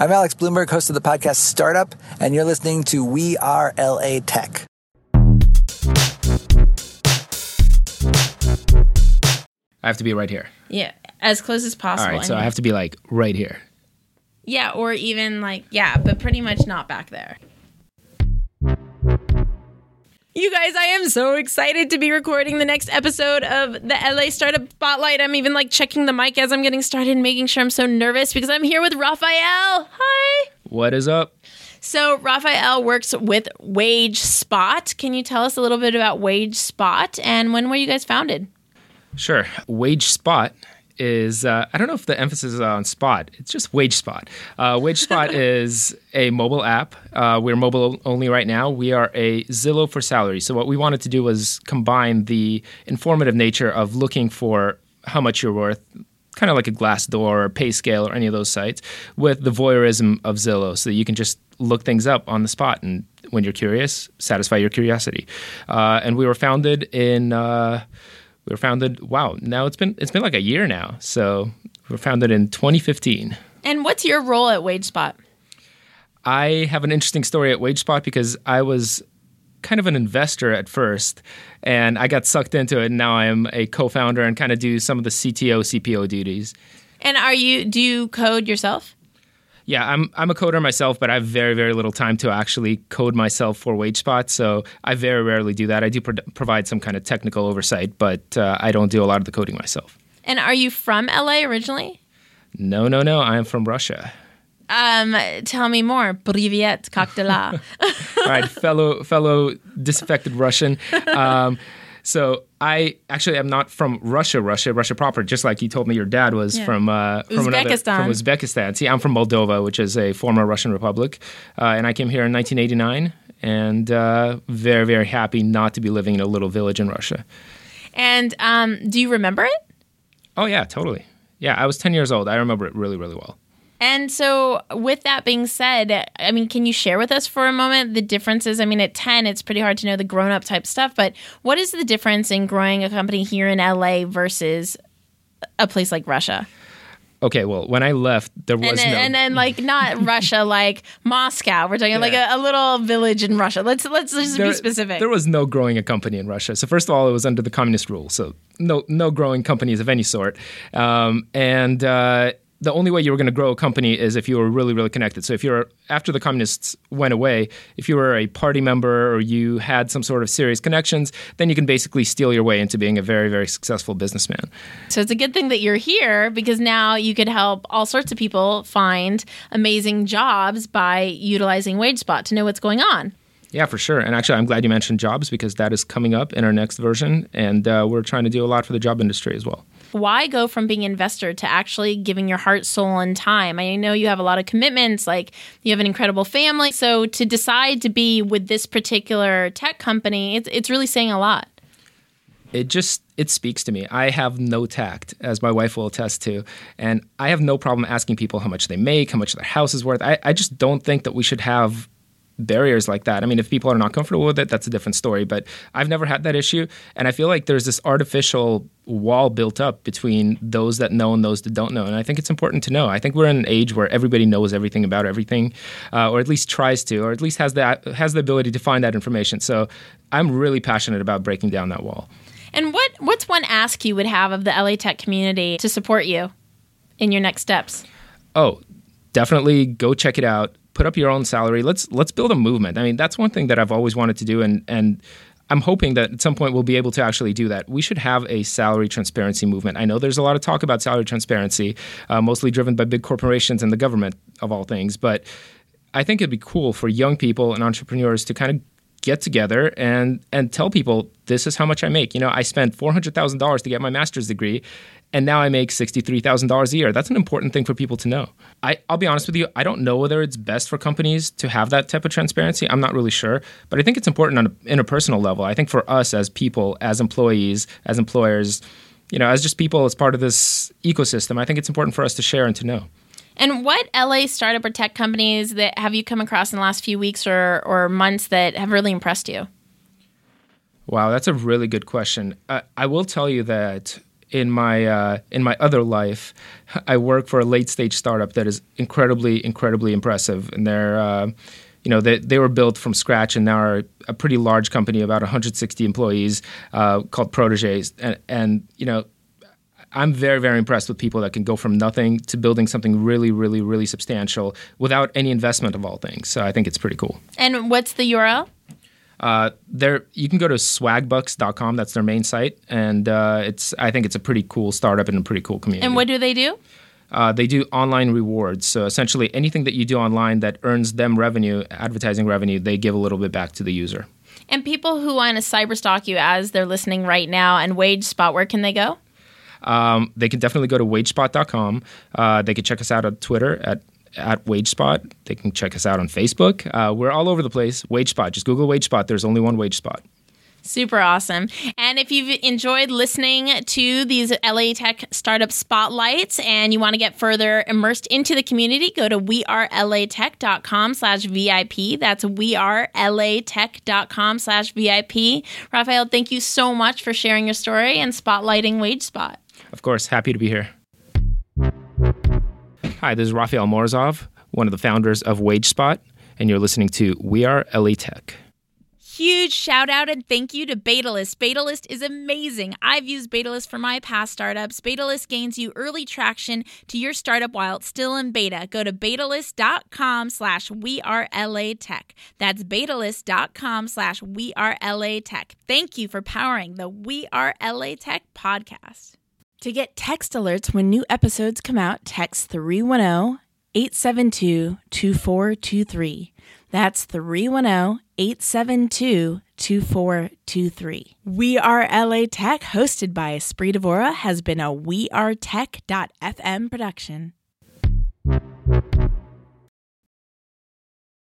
I'm Alex Blumberg, host of the podcast Startup, and you're listening to We Are LA Tech. I have to be right here. Yeah, as close as possible. All right, so I have to be like right here. yeah, or even like yeah, but pretty much not back there. You guys, I am so excited to be recording the next episode of the LA Startup Spotlight. I'm even like checking the mic as I'm getting started, and making sure I'm so nervous because I'm here with Raphael. Hi. What is up? So Raphael works with Wage Spot. Can you tell us a little bit about Wage Spot and when were you guys founded? Sure. Wage Spot is, uh, I don't know if the emphasis is on Spot. It's just Wage Spot. Uh, Wage Spot is a mobile app. Uh, we're mobile only right now. We are a Zillow for salary. So, what we wanted to do was combine the informative nature of looking for how much you're worth, kind of like a Glassdoor or PayScale or any of those sites, with the voyeurism of Zillow so that you can just look things up on the spot and when you're curious, satisfy your curiosity. Uh, and we were founded in. We were founded. Wow, now it's been it's been like a year now. So we were founded in 2015. And what's your role at Wage Spot? I have an interesting story at WageSpot because I was kind of an investor at first, and I got sucked into it. And now I am a co-founder and kind of do some of the CTO CPO duties. And are you do you code yourself? yeah, I'm I'm a coder myself, but I have very very little time to actually code myself for WageSpot. So I very rarely do that. I do pro- provide some kind of technical oversight, but uh, I don't do a lot of the coding myself. And are you from LA originally? No, no, no. I am from Russia. Um, tell me more. Privyet, Cocktaila. All right, fellow fellow disaffected Russian. Um, so I actually am not from Russia, Russia, Russia proper. Just like you told me, your dad was Yeah. from uh, from another- Uzbekistan. from Uzbekistan. See, I'm from Moldova, which is a former Russian republic, uh, and I came here in 1989. And uh, very, very happy not to be living in a little village in Russia. and um, do you remember it? Oh yeah, totally. Yeah, I was 10 years old. I remember it really, really well. And so, with that being said, I mean, can you share with us for a moment the differences? I mean, at 10, it's pretty hard to know the grown up type stuff, but what is the difference in growing a company here in LA versus a place like Russia? Okay, well, when I left, there was And then, no. and then like not Russia, like Moscow. We're talking like a, a little village in Russia. Let's let's just be specific. There was no growing a company in Russia. So first of all, it was under the communist rule. So no no growing companies of any sort. Um, and uh, the only way you were going to grow a company is if you were really really connected. So if you're after the communists went away, if you were a party member or you had some sort of serious connections, then you can basically steal your way into being a very very successful businessman. So it's a good thing that you're here because now you could help all sorts of people find amazing jobs by utilizing WageSpot to know what's going on. Yeah, for sure. And actually, I'm glad you mentioned jobs because that is coming up in our next version, and uh, we're trying to do a lot for the job industry as well. Why go from being investor to actually giving your heart, soul, and time? I know you have a lot of commitments, like you have an incredible family. So to decide to be with this particular tech company, it's, it's really saying a lot. it just it speaks to me i have no tact as my wife will attest to and i have no problem asking people how much they make how much their house is worth i, I just don't think that we should have barriers like that. I mean if people are not comfortable with it that's a different story but i've never had that issue. And i feel like there's this artificial wall built up between those that know and those that don't know. And i think it's important to know. I think we're in an age where everybody knows everything about everything uh, or at least tries to or at least has that has the ability to find that information. So i'm really passionate about breaking down that wall. And what what's one ask you would have of the LA Tech community to support you in your next steps? oh definitely go check it out put up your own salary. Let's let's build a movement. I mean that's one thing that i've always wanted to do and and i'm hoping that at some point we'll be able to actually do that. We should have a salary transparency movement. I know there's a lot of talk about salary transparency uh, mostly driven by big corporations and the government of all things but i think it'd be cool for young people and entrepreneurs to kind of get together and and tell people this is how much I make. You know, I spent four hundred thousand dollars to get my master's degree, and now I make sixty three thousand dollars a year. That's an important thing for people to know. I, I'll be honest with you, I don't know whether it's best for companies to have that type of transparency. I'm not really sure, but I think it's important on a interpersonal level. I think for us as people, as employees, as employers, you know, as just people as part of this ecosystem, I think it's important for us to share and to know. And what LA startup or tech companies that have you come across in the last few weeks or, or months that have really impressed you? Wow, that's a really good question. Uh, I will tell you that in my uh, in my other life, I work for a late stage startup that is incredibly incredibly impressive, and they're uh, you know they, they were built from scratch and now are a pretty large company, about 160 employees, uh, called Prodege, and, and you know. I'm very, very impressed with people that can go from nothing to building something really, really, really substantial without any investment of all things. So I think it's pretty cool. And what's the URL? Uh, there, you can go to swagbucks.com. That's their main site, and uh, it's. I think it's a pretty cool startup and a pretty cool community. And what do they do? Uh, they do online rewards. So essentially, anything that you do online that earns them revenue, advertising revenue, they give a little bit back to the user. And people who want to cyberstalk you as they're listening right now and wage spot where can they go? Um, they can definitely go to wagespot.com. Uh, they can check us out on Twitter at at WageSpot. They can check us out on Facebook. Uh, we're all over the place. WageSpot. Just Google WageSpot. There's only one WageSpot. Super awesome. And if you've enjoyed listening to these LA Tech startup spotlights and you want to get further immersed into the community, go to wearelatech.com slash VIP. That's wearelatech.com slash VIP. Raphael, thank you so much for sharing your story and spotlighting WageSpot. Of course, happy to be here. Hi, this is Raphael Morozov, one of the founders of WageSpot, and you're listening to We Are LA Tech. Huge shout out and thank you to Betalist. Betalist is amazing. I've used Betalist for my past startups. Betalist gains you early traction to your startup while it's still in beta. Go to betalist.com slash we are LA Tech. That's betalist.com slash we are LA Tech. Thank you for powering the We Are LA Tech podcast. To get text alerts when new episodes come out, text 310 872 2423. That's 310 872 2423. We Are LA Tech, hosted by Espree Devora, has been a We Are WeAreTech.fm production.